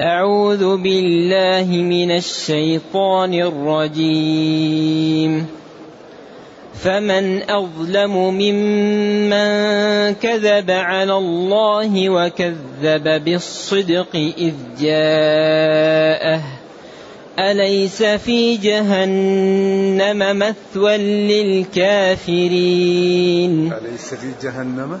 أعوذ بالله من الشيطان الرجيم. فمن أظلم ممن كذب على الله وكذب بالصدق إذ جاءه. أليس في جهنم مثوى للكافرين؟ أليس في جهنم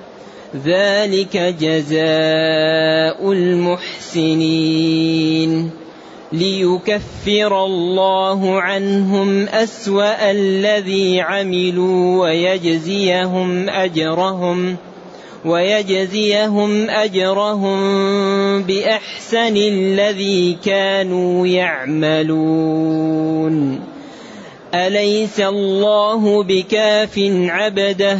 ذلك جزاء المحسنين. ليكفر الله عنهم أسوأ الذي عملوا ويجزيهم أجرهم ويجزيهم أجرهم بأحسن الذي كانوا يعملون. أليس الله بكاف عبده؟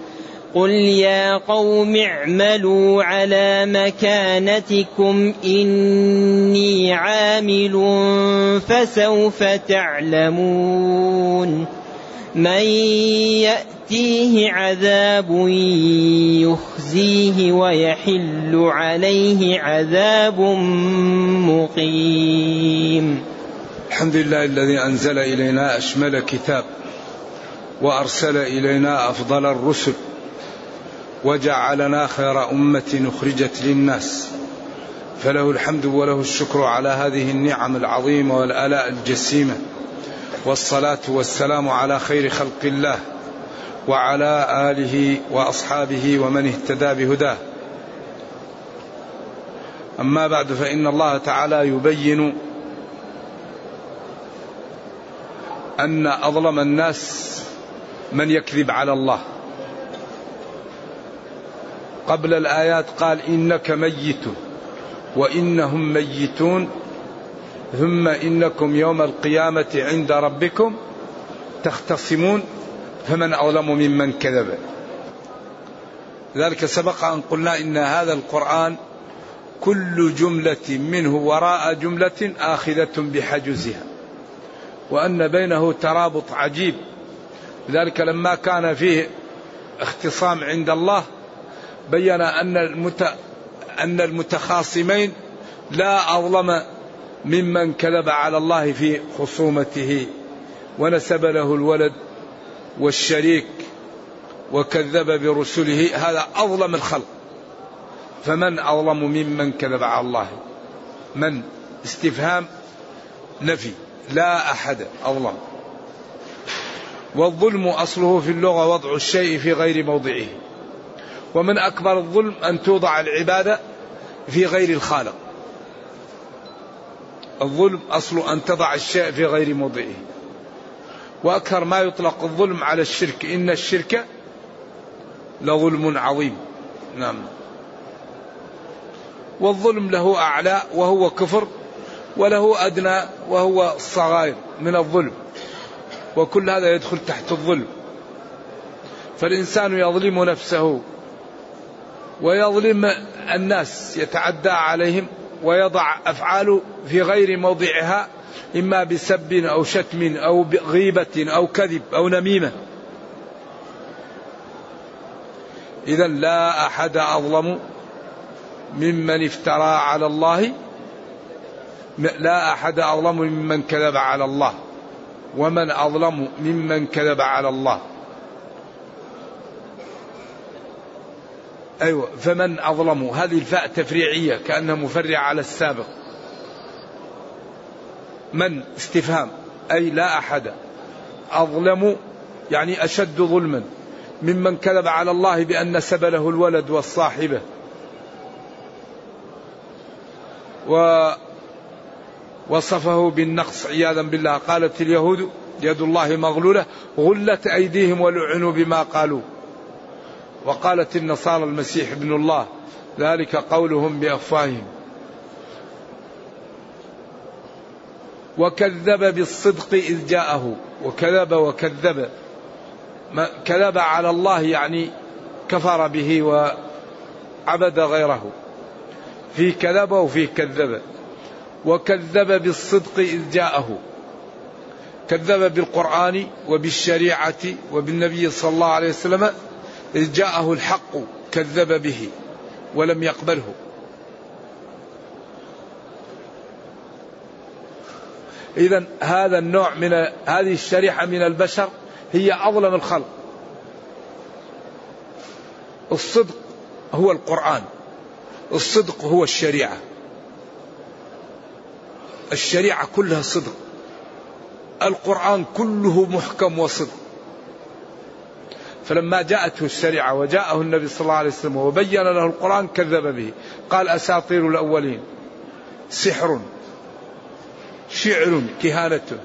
قل يا قوم اعملوا على مكانتكم اني عامل فسوف تعلمون من ياتيه عذاب يخزيه ويحل عليه عذاب مقيم الحمد لله الذي أنزل إلينا أشمل كتاب وأرسل إلينا أفضل الرسل وجعلنا خير أمة أخرجت للناس. فله الحمد وله الشكر على هذه النعم العظيمة والآلاء الجسيمة. والصلاة والسلام على خير خلق الله وعلى آله وأصحابه ومن اهتدى بهداه. أما بعد فإن الله تعالى يبين أن أظلم الناس من يكذب على الله. قبل الآيات قال إنك ميت وإنهم ميتون ثم إنكم يوم القيامة عند ربكم تختصمون فمن أظلم ممن كذب. ذلك سبق أن قلنا إن هذا القرآن كل جملة منه وراء جملة آخذة بحجزها وأن بينه ترابط عجيب. ذلك لما كان فيه اختصام عند الله بين أن المت... أن المتخاصمين لا أظلم ممن كذب على الله في خصومته ونسب له الولد والشريك وكذب برسله. هذا أظلم الخلق. فمن أظلم ممن كذب على الله؟ من؟ استفهام نفي. لا أحد أظلم. والظلم أصله في اللغة وضع الشيء في غير موضعه. ومن أكبر الظلم أن توضع العبادة في غير الخالق. الظلم أصل أن تضع الشيء في غير موضعه. وأكثر ما يطلق الظلم على الشرك إن الشرك لظلم عظيم. نعم. والظلم له أعلى وهو كفر وله أدنى وهو الصغائر من الظلم. وكل هذا يدخل تحت الظلم. فالإنسان يظلم نفسه. ويظلم الناس يتعدى عليهم ويضع أفعاله في غير موضعها إما بسب أو شتم أو غيبة أو كذب أو نميمة. إذا لا أحد أظلم ممن افترى على الله لا أحد أظلم ممن كذب على الله ومن أظلم ممن كذب على الله. أيوة فمن أظلم؟ هذه الفاء تفريعية كأنها مفرعة على السابق. من؟ استفهام. أي لا أحد. أظلم يعني أشد ظلما. ممن كذب على الله بأن نسب له الولد والصاحبة. و وصفه بالنقص عياذا بالله. قالت اليهود يد الله مغلولة غلت أيديهم ولعنوا بما قالوا. وقالت النصارى المسيح ابن الله ذلك قولهم بأفواههم. وكذب بالصدق إذ جاءه وكذب وكذب. كذب على الله يعني كفر به وعبد غيره. في كذب وفي كذب. وكذب بالصدق إذ جاءه. كذب بالقرآن وبالشريعة وبالنبي صلى الله عليه وسلم. إذ جاءه الحق كذب به ولم يقبله. إذا هذا النوع من هذه الشريحة من البشر هي أظلم الخلق. الصدق هو القرآن. الصدق هو الشريعة. الشريعة كلها صدق. القرآن كله محكم وصدق. فلما جاءته الشريعة وجاءه النبي صلى الله عليه وسلم وبين له القرآن كذب به. قال أساطير الأولين. سحر. شعر كهانة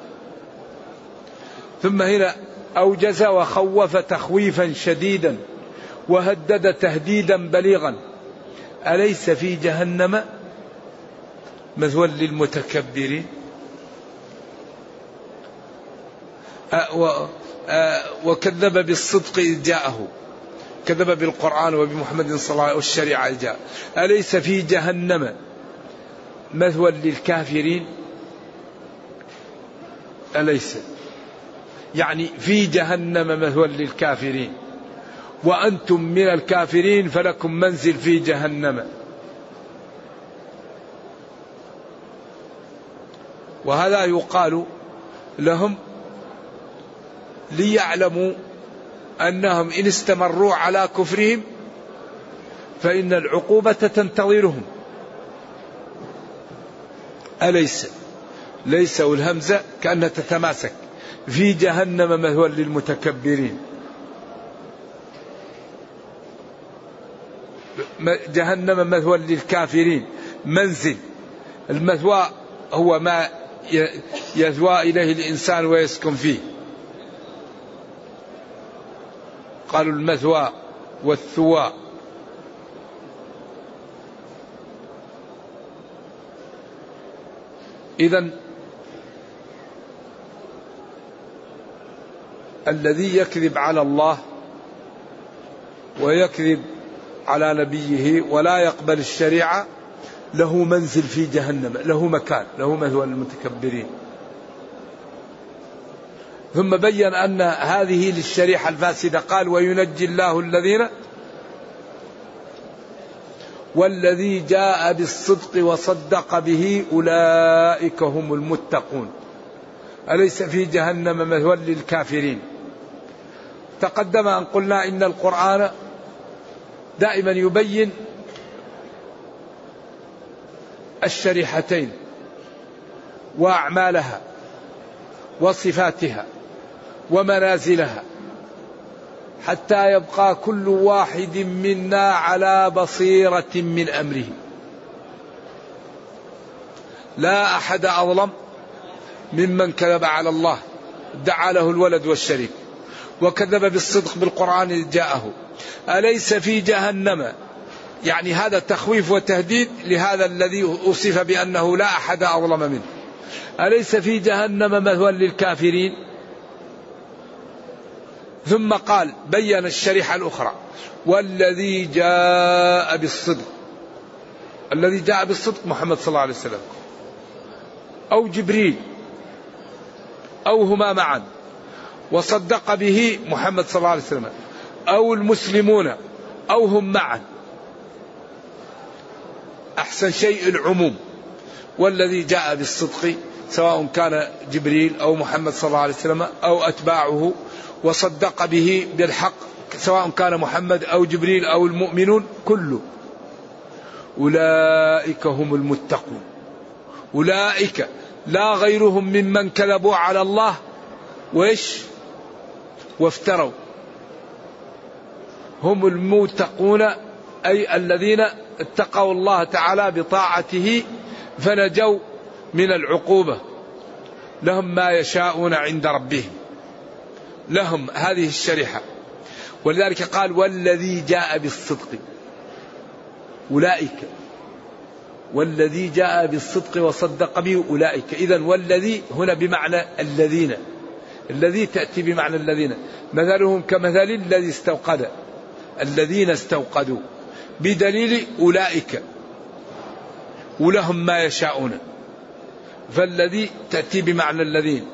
ثم هنا أوجز وخوف تخويفا شديدا وهدد تهديدا بليغا. أليس في جهنم مثوى للمتكبرين؟ وكذب بالصدق إذ جاءه. كذب بالقرآن وبمحمد صلى الله عليه وسلم والشريعة جاء أليس في جهنم مثوى للكافرين؟ أليس. يعني في جهنم مثوى للكافرين. وأنتم من الكافرين فلكم منزل في جهنم. وهذا يقال لهم ليعلموا أنهم إن استمروا على كفرهم فإن العقوبة تنتظرهم. أليس؟ ليس والهمزه كأنها تتماسك. في جهنم مثوى للمتكبرين. جهنم مثوى للكافرين. منزل. المثوى هو ما يثوى إليه الإنسان ويسكن فيه. قالوا المثوى والثوى. إذا الذي يكذب على الله ويكذب على نبيه ولا يقبل الشريعة له منزل في جهنم له مكان له مثوى للمتكبرين. ثم بين أن هذه للشريحة الفاسدة. قال وينجي الله الذين والذي جاء بالصدق وصدق به أولئك هم المتقون. أليس في جهنم مثوى للكافرين؟ تقدم أن قلنا إن القرآن دائما يبين الشريحتين وأعمالها وصفاتها. ومنازلها حتى يبقى كل واحد منا على بصيرة من أمره. لا أحد أظلم ممن كذب على الله دعا له الولد والشريك وكذب بالصدق بالقرآن إذ جاءه. أليس في جهنم؟ يعني هذا تخويف وتهديد لهذا الذي وصف بأنه لا أحد أظلم منه. أليس في جهنم مثوى للكافرين؟ ثم قال بين الشريحة الأخرى والذي جاء بالصدق. الذي جاء بالصدق محمد صلى الله عليه وسلم. أو جبريل. أو هما معا. وصدق به محمد صلى الله عليه وسلم. أو المسلمون. أو هم معا. أحسن شيء العموم. والذي جاء بالصدق سواء كان جبريل أو محمد صلى الله عليه وسلم أو أتباعه وصدق به بالحق سواء كان محمد أو جبريل أو المؤمنون كله. أولئك هم المتقون. أولئك لا غيرهم ممن كذبوا على الله. وإيش؟ وافتروا. هم المتقون أي الذين اتقوا الله تعالى بطاعته فنجوا من العقوبة. لهم ما يشاءون عند ربهم. لهم هذه الشريحة. ولذلك قال والذي جاء بالصدق. أولئك. والذي جاء بالصدق وصدق به أولئك. إذا والذي هنا بمعنى الذين. الذي تأتي بمعنى الذين. مثلهم كمثل الذي استوقد. الذين استوقدوا. بدليل أولئك. ولهم ما يشاءون. فالذي تأتي بمعنى الذين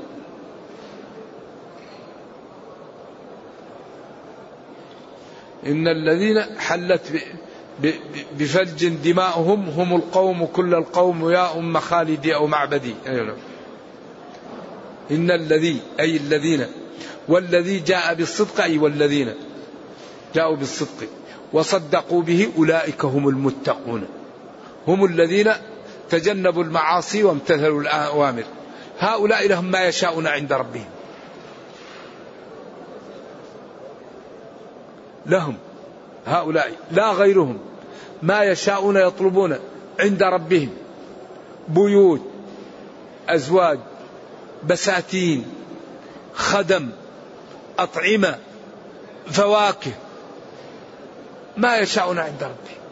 إن الذين حلت بفلج دماؤهم هم القوم كل القوم يا أم خالدي أو معبدي. أيوة. إن الذي أي الذين. والذي جاء بالصدق أي والذين جاءوا بالصدق. وصدقوا به أولئك هم المتقون. هم الذين تجنبوا المعاصي وامتثلوا الأوامر. هؤلاء لهم ما يشاءون عند ربهم. لهم هؤلاء لا غيرهم ما يشاءون يطلبون عند ربهم. بيوت أزواج بساتين خدم أطعمة فواكه ما يشاءون عند ربهم.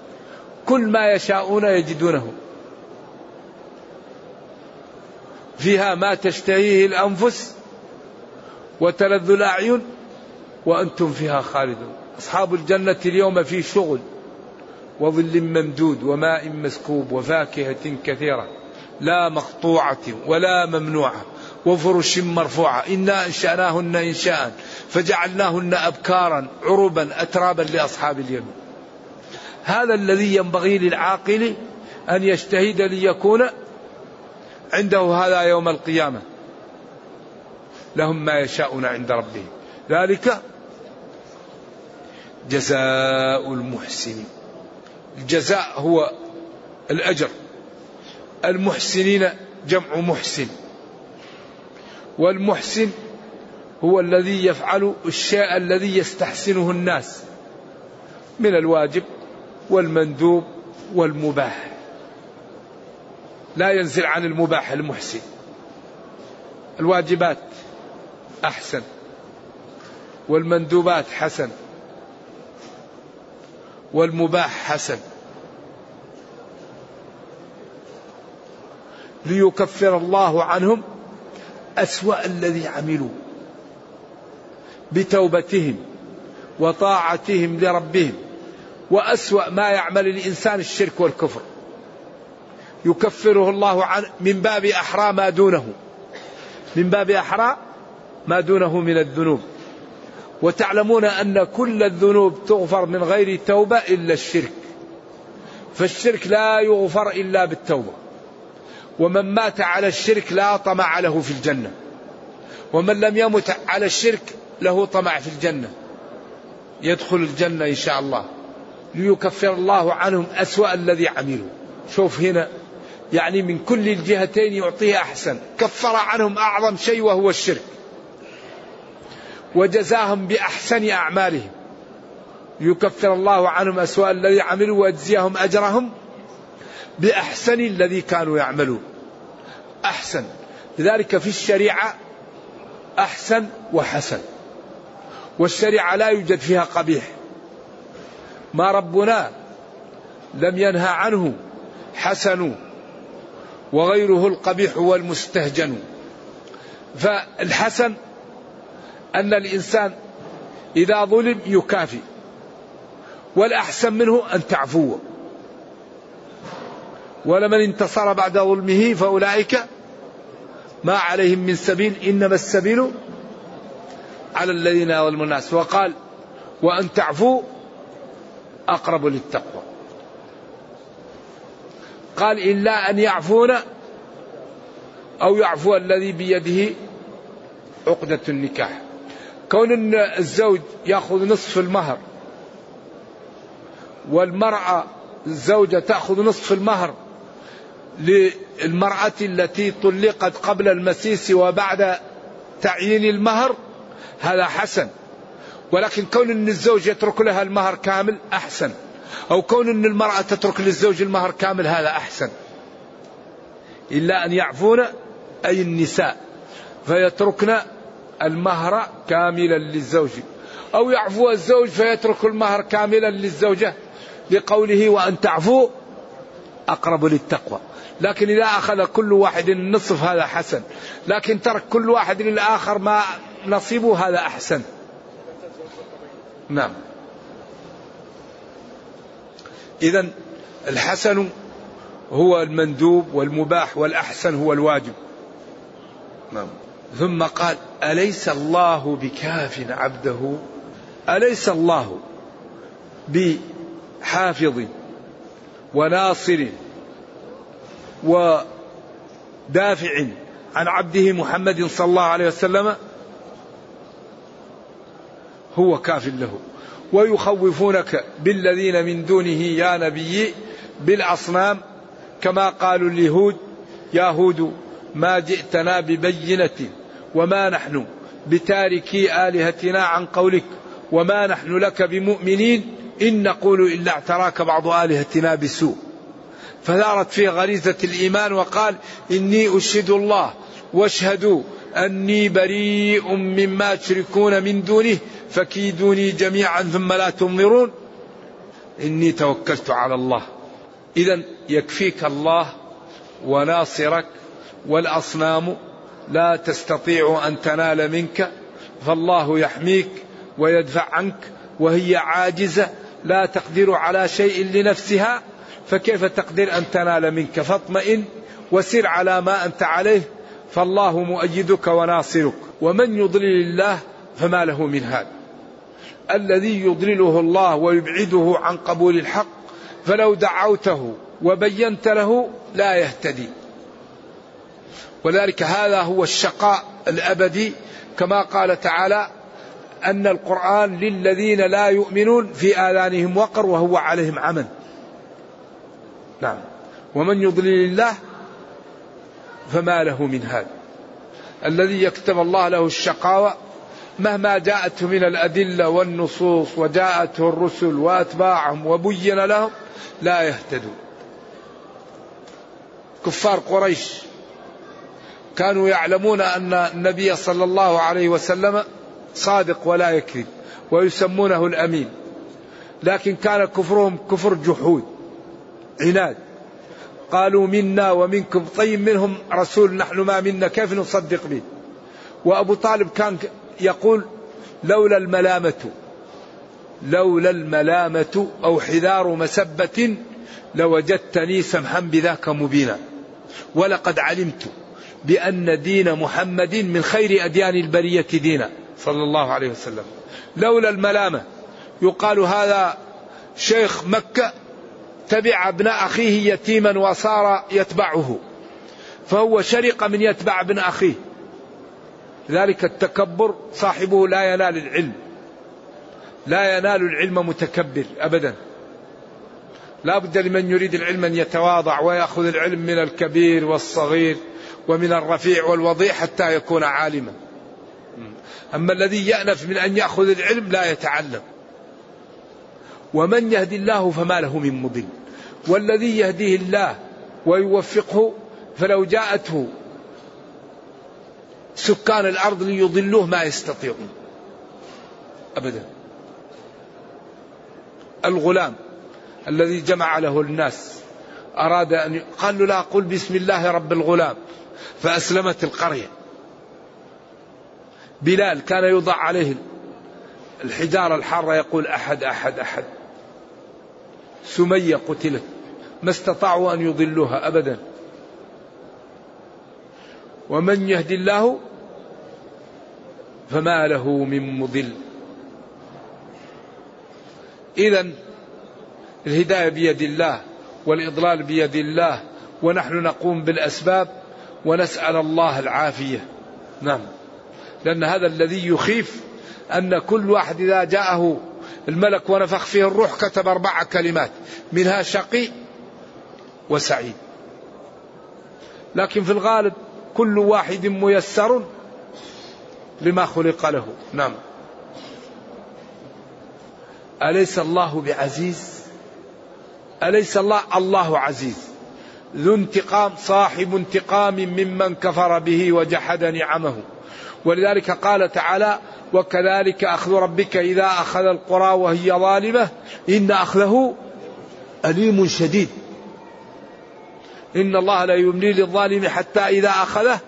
كل ما يشاءون يجدونه. فيها ما تشتهيه الأنفس وتلذ الأعين وأنتم فيها خالدون. أصحاب الجنة اليوم في شغل وظل ممدود وماء مسكوب وفاكهة كثيرة لا مقطوعة ولا ممنوعة وفرش مرفوعة. إنا أنشأناهن إنشاء فجعلناهن أبكارا عربا أترابا لأصحاب اليمين. هذا الذي ينبغي للعاقل أن يجتهد ليكون عنده هذا يوم القيامة. لهم ما يشاءون عند ربهم. ذلك جزاء المحسنين. الجزاء هو الأجر. المحسنين جمع محسن. والمحسن هو الذي يفعل الشيء الذي يستحسنه الناس. من الواجب والمندوب والمباح. لا ينزل عن المباح المحسن. الواجبات أحسن. والمندوبات حسن. والمباح حسن. ليكفر الله عنهم أسوأ الذي عملوا. بتوبتهم وطاعتهم لربهم. وأسوأ ما يعمل الإنسان الشرك والكفر. يكفره الله عن من باب أحرى ما دونه. من باب أحرى ما دونه من الذنوب. وتعلمون أن كل الذنوب تغفر من غير توبة إلا الشرك. فالشرك لا يغفر إلا بالتوبة. ومن مات على الشرك لا طمع له في الجنة. ومن لم يمت على الشرك له طمع في الجنة. يدخل الجنة إن شاء الله. ليكفر الله عنهم أسوأ الذي عملوا. شوف هنا يعني من كل الجهتين يعطيه أحسن. كفر عنهم أعظم شيء وهو الشرك. وجزاهم بأحسن أعمالهم. يكفر الله عنهم أسوأ الذي عملوا ويجزيهم أجرهم بأحسن الذي كانوا يعملون. أحسن. لذلك في الشريعة أحسن وحسن. والشريعة لا يوجد فيها قبيح. ما ربنا لم ينهى عنه حسن وغيره القبيح والمستهجن. فالحسن أن الإنسان إذا ظلم يكافي والأحسن منه أن تعفو. ولمن انتصر بعد ظلمه فأولئك ما عليهم من سبيل إنما السبيل على الذين يظلمون الناس. وقال وأن تعفوا أقرب للتقوى. قال إلا أن يعفون أو يعفو الذي بيده عقدة النكاح. كون أن الزوج يأخذ نصف المهر والمرأة الزوجة تأخذ نصف المهر للمرأة التي طلقت قبل المسيس وبعد تعيين المهر هذا حسن. ولكن كون أن الزوج يترك لها المهر كامل أحسن. أو كون أن المرأة تترك للزوج المهر كامل هذا أحسن. إلا أن يعفون أي النساء. فيتركن المهر كاملا للزوج. أو يعفو الزوج فيترك المهر كاملا للزوجة لقوله وأن تعفو أقرب للتقوى. لكن إذا أخذ كل واحد النصف هذا حسن. لكن ترك كل واحد للآخر ما نصيبه هذا أحسن. نعم. إذا الحسن هو المندوب والمباح والأحسن هو الواجب. نعم. ثم قال أليس الله بكاف عبده؟ أليس الله بحافظ وناصر ودافع عن عبده محمد صلى الله عليه وسلم؟ هو كاف له. ويخوفونك بالذين من دونه يا نبي بالأصنام كما قالوا اليهود يا هود ما جئتنا ببينة وما نحن بتاركي آلهتنا عن قولك وما نحن لك بمؤمنين إن نقول إلا اعتراك بعض آلهتنا بسوء. فثارت فيه غريزة الإيمان وقال إني أشهد الله واشهدوا أني بريء مما تشركون من دونه فكيدوني جميعا ثم لا تنظرون. إني توكلت على الله. إذا يكفيك الله وناصرك والأصنام. لا تستطيع أن تنال منك. فالله يحميك ويدفع عنك وهي عاجزة. لا تقدر على شيء لنفسها. فكيف تقدر أن تنال منك؟ فاطمئن وسر على ما أنت عليه. فالله مؤيدك وناصرك. ومن يضلل الله فما له من هاد. الذي يضلله الله ويبعده عن قبول الحق فلو دعوته وبينت له لا يهتدي. ولذلك هذا هو الشقاء الأبدي كما قال تعالى أن القرآن للذين لا يؤمنون في آذانهم وقر وهو عليهم عمل. نعم. ومن يضلل الله فما له من هاد. الذي يكتب الله له الشقاوة مهما جاءته من الأدلة والنصوص وجاءته الرسل وأتباعهم وبين لهم لا يهتدون كفار قريش كانوا يعلمون أن النبي صلى الله عليه وسلم صادق ولا يكذب ويسمونه الأمين. لكن كان كفرهم كفر جحود عناد. قالوا منا ومنكم طيب منهم رسول نحن ما منا كيف نصدق به؟ وأبو طالب كان يقول لولا الملامة لولا الملامة أو حذار مسبة لوجدتني سمحا بذاك مبينا. ولقد علمت بأن دين محمد من خير أديان البرية دينا. صلى الله عليه وسلم. لولا الملامة. يقال هذا شيخ مكة تبع ابن أخيه يتيما وصار يتبعه فهو شرق من يتبع ابن أخيه. ذلك التكبر صاحبه لا ينال العلم. لا ينال العلم متكبر أبدا. لا بد لمن يريد العلم أن يتواضع ويأخذ العلم من الكبير والصغير ومن الرفيع والوضيع حتى يكون عالما. أما الذي يأنف من أن يأخذ العلم لا يتعلم. ومن يهدي الله فما له من مضل. والذي يهديه الله ويوفقه فلو جاءته سكان الأرض ليضلوه ما يستطيعون. أبدا. الغلام الذي جمع له الناس أراد أن قال له لا قل بسم الله رب الغلام. فأسلمت القرية. بلال كان يوضع عليه الحجارة الحارة يقول أحد أحد أحد. سمية قتلت. ما استطاعوا أن يضلوها أبدا. ومن يهدي الله فما له من مضل. إذا الهداية بيد الله والإضلال بيد الله ونحن نقوم بالأسباب ونسأل الله العافية. نعم. لأن هذا الذي يخيف أن كل واحد إذا جاءه الملك ونفخ فيه الروح كتب أربع كلمات منها شقي وسعيد. لكن في الغالب كل واحد ميسر لما خلق له. نعم. أليس الله بعزيز؟ أليس الله الله عزيز؟ ذو انتقام صاحب انتقام ممن كفر به وجحد نعمه. ولذلك قال تعالى وكذلك أخذ ربك إذا أخذ القرى وهي ظالمة إن أخذه أليم شديد. إن الله لا يملي للظالم حتى إذا أخذه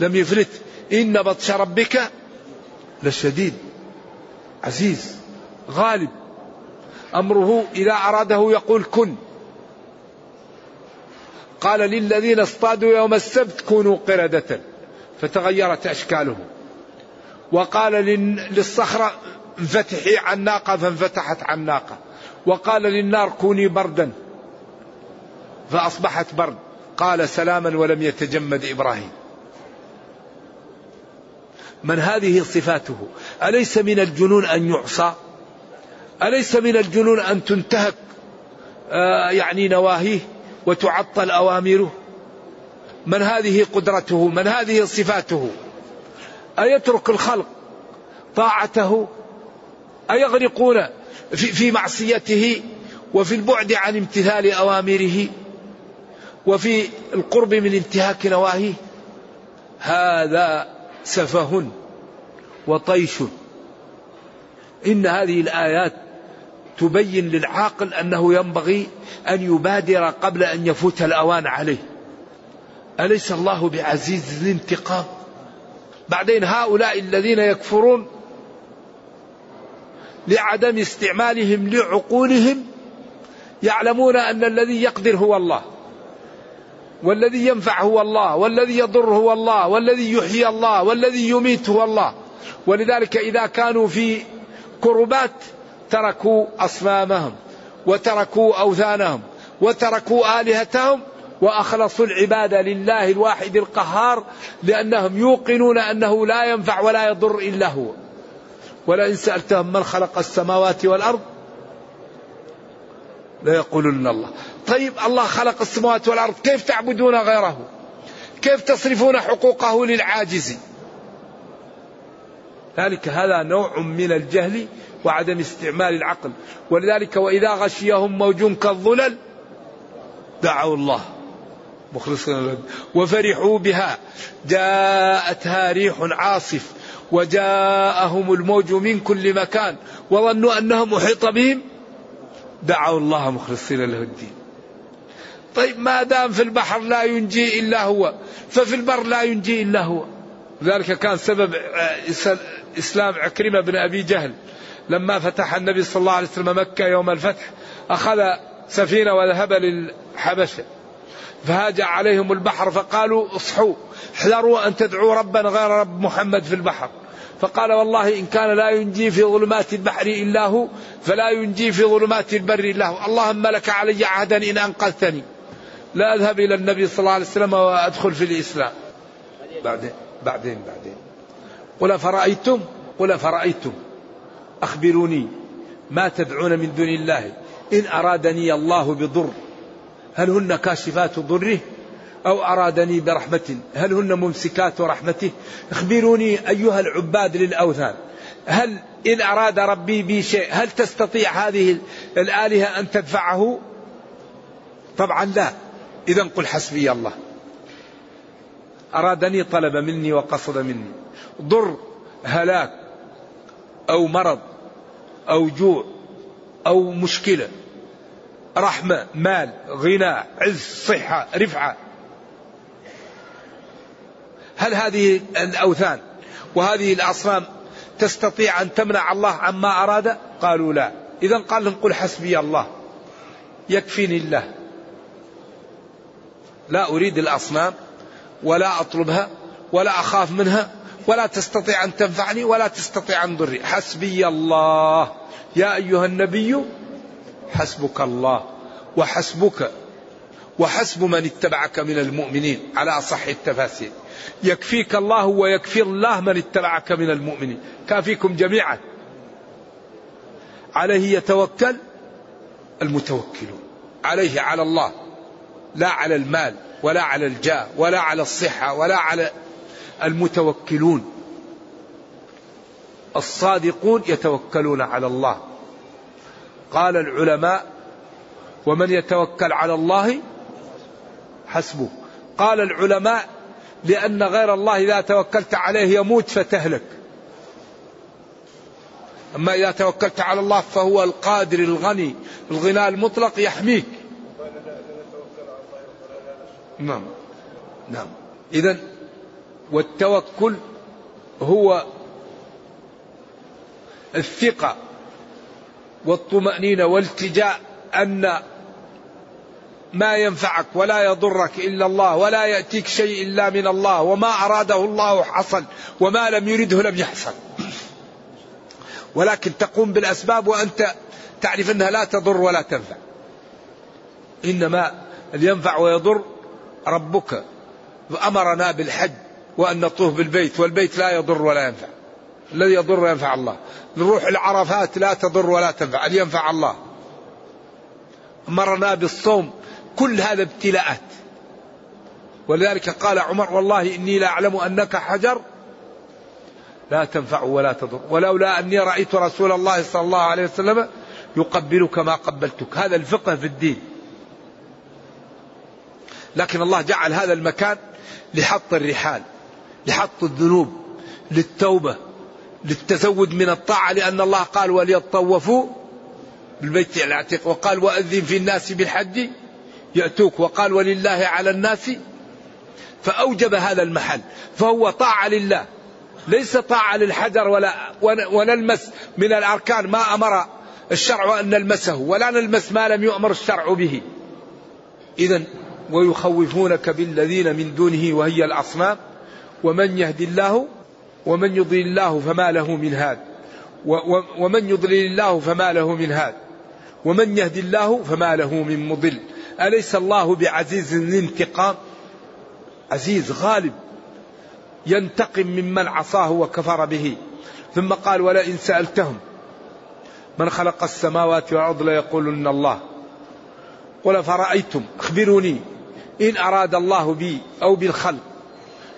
لم يفلت إن بطش ربك لشديد عزيز غالب. أمره إذا أراده يقول كن. قال للذين اصطادوا يوم السبت كونوا قردة فتغيرت أشكالهم وقال للصخرة انفتحي عن ناقة فانفتحت عن ناقة وقال للنار كوني بردا فأصبحت برد. قال سلاما ولم يتجمد إبراهيم. من هذه صفاته؟ أليس من الجنون أن يعصى؟ أليس من الجنون أن تنتهك آه يعني نواهيه وتعطل أوامره؟ من هذه قدرته؟ من هذه صفاته؟ أيترك الخلق طاعته؟ أيغرقون في, في معصيته وفي البعد عن امتثال أوامره وفي القرب من انتهاك نواهيه؟ هذا سفه وطيش. إن هذه الآيات تبين للعاقل أنه ينبغي أن يبادر قبل أن يفوت الأوان عليه. أليس الله بعزيز الانتقام بعدين هؤلاء الذين يكفرون لعدم استعمالهم لعقولهم يعلمون أن الذي يقدر هو الله. والذي ينفع هو الله والذي يضر هو الله والذي يحيي الله والذي يميت هو الله. ولذلك إذا كانوا في كربات تركوا أصنامهم وتركوا أوثانهم وتركوا آلهتهم وأخلصوا العبادة لله الواحد القهار لأنهم يوقنون أنه لا ينفع ولا يضر إلا هو. ولئن سألتهم من خلق السماوات والأرض ليقولن الله. طيب الله خلق السماوات والأرض. كيف تعبدون غيره؟ كيف تصرفون حقوقه للعاجز؟ ذلك هذا نوع من الجهل وعدم استعمال العقل. ولذلك وإذا غشيهم موج كالظلل دعوا الله. مخلصين وفرحوا بها. جاءتها ريح عاصف وجاءهم الموج من كل مكان وظنوا أنهم أحيط بهم. دعوا الله مخلصين له الدين. طيب ما دام في البحر لا ينجي إلا هو ففي البر لا ينجي إلا هو. ذلك كان سبب آه، إسلام عكرمة بن أبي جهل. لما فتح النبي صلى الله عليه وسلم مكة يوم الفتح أخذ سفينة وذهب للحبشة. فهاج عليهم البحر فقالوا اصحوا احذروا أن تدعوا ربا غير رب محمد في البحر. فقال والله إن كان لا ينجي في ظلمات البحر إلا هو فلا ينجي في ظلمات البر إلا هو. اللهم لك علي عهدا إن أنقذتني. لا أذهب إلى النبي صلى الله عليه وسلم وأدخل في الإسلام. بعدين بعدين بعدين. قل فرأيتم قل فرأيتم أخبروني. ما تدعون من دون الله؟ إن أرادني الله بضر. هل هن كاشفات ضره؟ أو أرادني برحمة. هل هن ممسكات رحمته؟ اخبروني أيها العباد للأوثان. هل إن أراد ربي بي شيء هل تستطيع هذه الآلهة أن تدفعه؟ طبعا لا. إذا قل حسبي الله. أرادني طلب مني وقصد مني. ضر هلاك أو مرض أو جوع أو مشكلة. رحمة مال غنى عز صحة رفعة. هل هذه الأوثان وهذه الأصنام تستطيع أن تمنع الله عما أراد؟ قالوا لا. إذا قال لهم قل حسبي الله. يكفيني الله. لا أريد الأصنام ولا أطلبها ولا أخاف منها ولا تستطيع أن تنفعني ولا تستطيع أن تضري حسبي الله. يا أيها النبي حسبك الله وحسبك وحسب من اتبعك من المؤمنين. على أصح التفاسير. يكفيك الله ويكفي الله من اتبعك من المؤمنين. كافيكم جميعا. عليه يتوكل المتوكلون. عليه على الله. لا على المال ولا على الجاه ولا على الصحة ولا على المتوكلون. الصادقون يتوكلون على الله. قال العلماء ومن يتوكل على الله حسبه. قال العلماء لأن غير الله إذا توكلت عليه يموت فتهلك. أما إذا توكلت على الله فهو القادر الغني الغناء المطلق يحميك. نعم. نعم. إذا والتوكل هو الثقة والطمأنينة والتجاء أن ما ينفعك ولا يضرك إلا الله ولا يأتيك شيء إلا من الله وما أراده الله حصل وما لم يرده لم يحصل ولكن تقوم بالأسباب وأنت تعرف أنها لا تضر ولا تنفع. إنما ينفع ويضر ربك أمرنا بالحج وأن نطوف بالبيت والبيت لا يضر ولا ينفع. الذي يضر وينفع الله. نروح العرفات لا تضر ولا تنفع ينفع الله. أمرنا بالصوم كل هذا ابتلاءات. ولذلك قال عمر والله إني لا أعلم أنك حجر. لا تنفع ولا تضر. ولولا أني رأيت رسول الله صلى الله عليه وسلم يقبلك ما قبلتك. هذا الفقه في الدين. لكن الله جعل هذا المكان لحط الرحال لحط الذنوب للتوبة للتزود من الطاعة لأن الله قال وليطوفوا بالبيت العتيق وقال وأذن في الناس بالحج يأتوك وقال ولله على الناس فأوجب هذا المحل فهو طاعة لله ليس طاعة للحجر ولا ونلمس من الأركان ما أمر الشرع أن نلمسه ولا نلمس ما لم يؤمر الشرع به. إذا ويخوفونك بالذين من دونه وهي الأصنام. ومن يهدي الله ومن يضلل الله فما له من هاد. ومن يضلل الله فما له من هاد. ومن يهدي الله فما له من مضل. أليس الله بعزيز الانتقام؟ عزيز غالب. ينتقم ممن عصاه وكفر به. ثم قال ولئن سألتهم من خلق السماوات والأرض ليقولن الله. قل فرأيتم أخبروني. إن أراد الله بي أو بالخلق.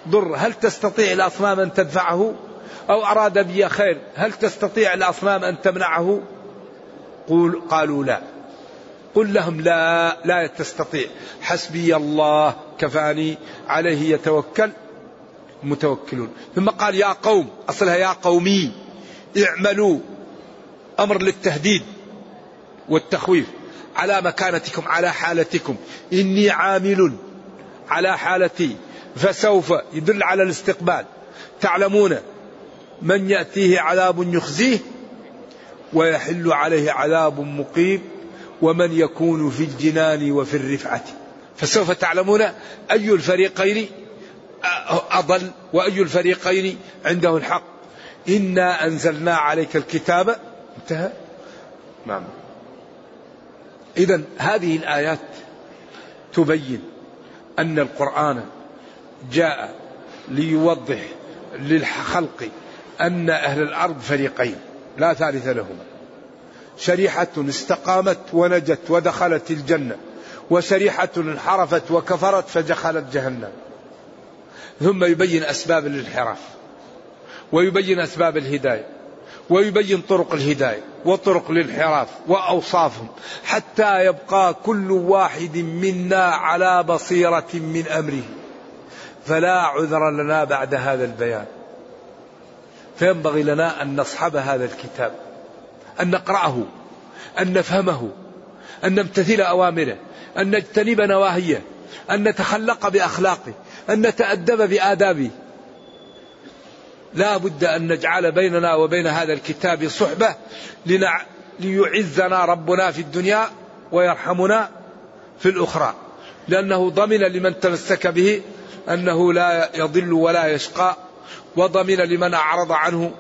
ضر هل تستطيع الأصنام أن تدفعه؟ أو أراد بي خير هل تستطيع الأصنام أن تمنعه؟ قول قالوا لا. قل لهم لا لا تستطيع. حسبي الله كفاني عليه يتوكل. متوكلون. ثم قال يا قوم أصلها يا قومي اعملوا أمر للتهديد والتخويف. على مكانتكم على حالتكم. إني عامل على حالتي. فسوف يدل على الاستقبال. تعلمون من يأتيه عذاب يخزيه ويحل عليه عذاب مقيم ومن يكون في الجنان وفي الرفعة. فسوف تعلمون أي الفريقين أضل وأي الفريقين عنده الحق إنا أنزلنا عليك الكتاب. انتهى. نعم. إذا هذه الآيات تبين أن القرآن جاء ليوضح للخلق أن أهل الأرض فريقين لا ثالث لهما. شريحة استقامت ونجت ودخلت الجنة وشريحة انحرفت وكفرت فدخلت جهنم. ثم يبين أسباب الانحراف ويبين أسباب الهداية. ويبين طرق الهداية وطرق الانحراف وأوصافهم حتى يبقى كل واحد منا على بصيرة من أمره. فلا عذر لنا بعد هذا البيان. فينبغي لنا أن نصحب هذا الكتاب أن نقرأه أن نفهمه أن نمتثل أوامره أن نجتنب نواهيه أن نتخلق بأخلاقه أن نتأدب بآدابه. لا بد أن نجعل بيننا وبين هذا الكتاب صحبة لنع... ليعزنا ربنا في الدنيا ويرحمنا في الأخرى. لأنه ضمن لمن تمسك به أنه لا يضل ولا يشقى وضمن لمن أعرض عنه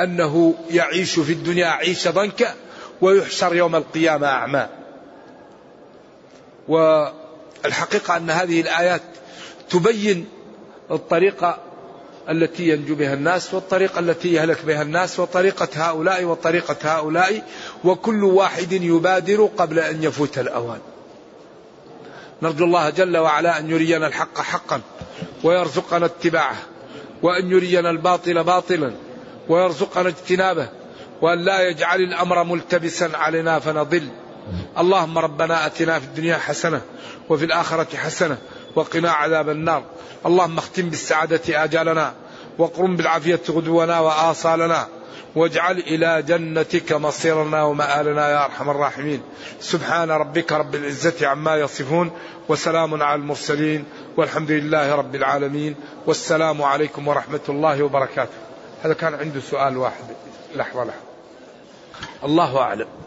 أنه يعيش في الدنيا عيش ضنك ويحشر يوم القيامة أعمى. والحقيقة أن هذه الآيات تبين الطريقة التي ينجو بها الناس والطريقة التي يهلك بها الناس وطريقة هؤلاء وطريقة هؤلاء وكل واحد يبادر قبل أن يفوت الأوان. نرجو الله جل وعلا أن يرينا الحق حقا ويرزقنا اتباعه وأن يرينا الباطل باطلا ويرزقنا اجتنابه وأن لا يجعل الأمر ملتبسا علينا فنضل. اللهم ربنا أتنا في الدنيا حسنة وفي الآخرة حسنة وقنا عذاب النار. اللهم اختم بالسعادة آجالنا وقرم بالعافية غدونا وآصالنا واجعل إلى جنتك مصيرنا ومآلنا يا أرحم الراحمين. سبحان ربك رب العزة عما يصفون وسلام على المرسلين والحمد لله رب العالمين والسلام عليكم ورحمة الله وبركاته. هذا كان عنده سؤال واحد لحظة لحظة. الله أعلم.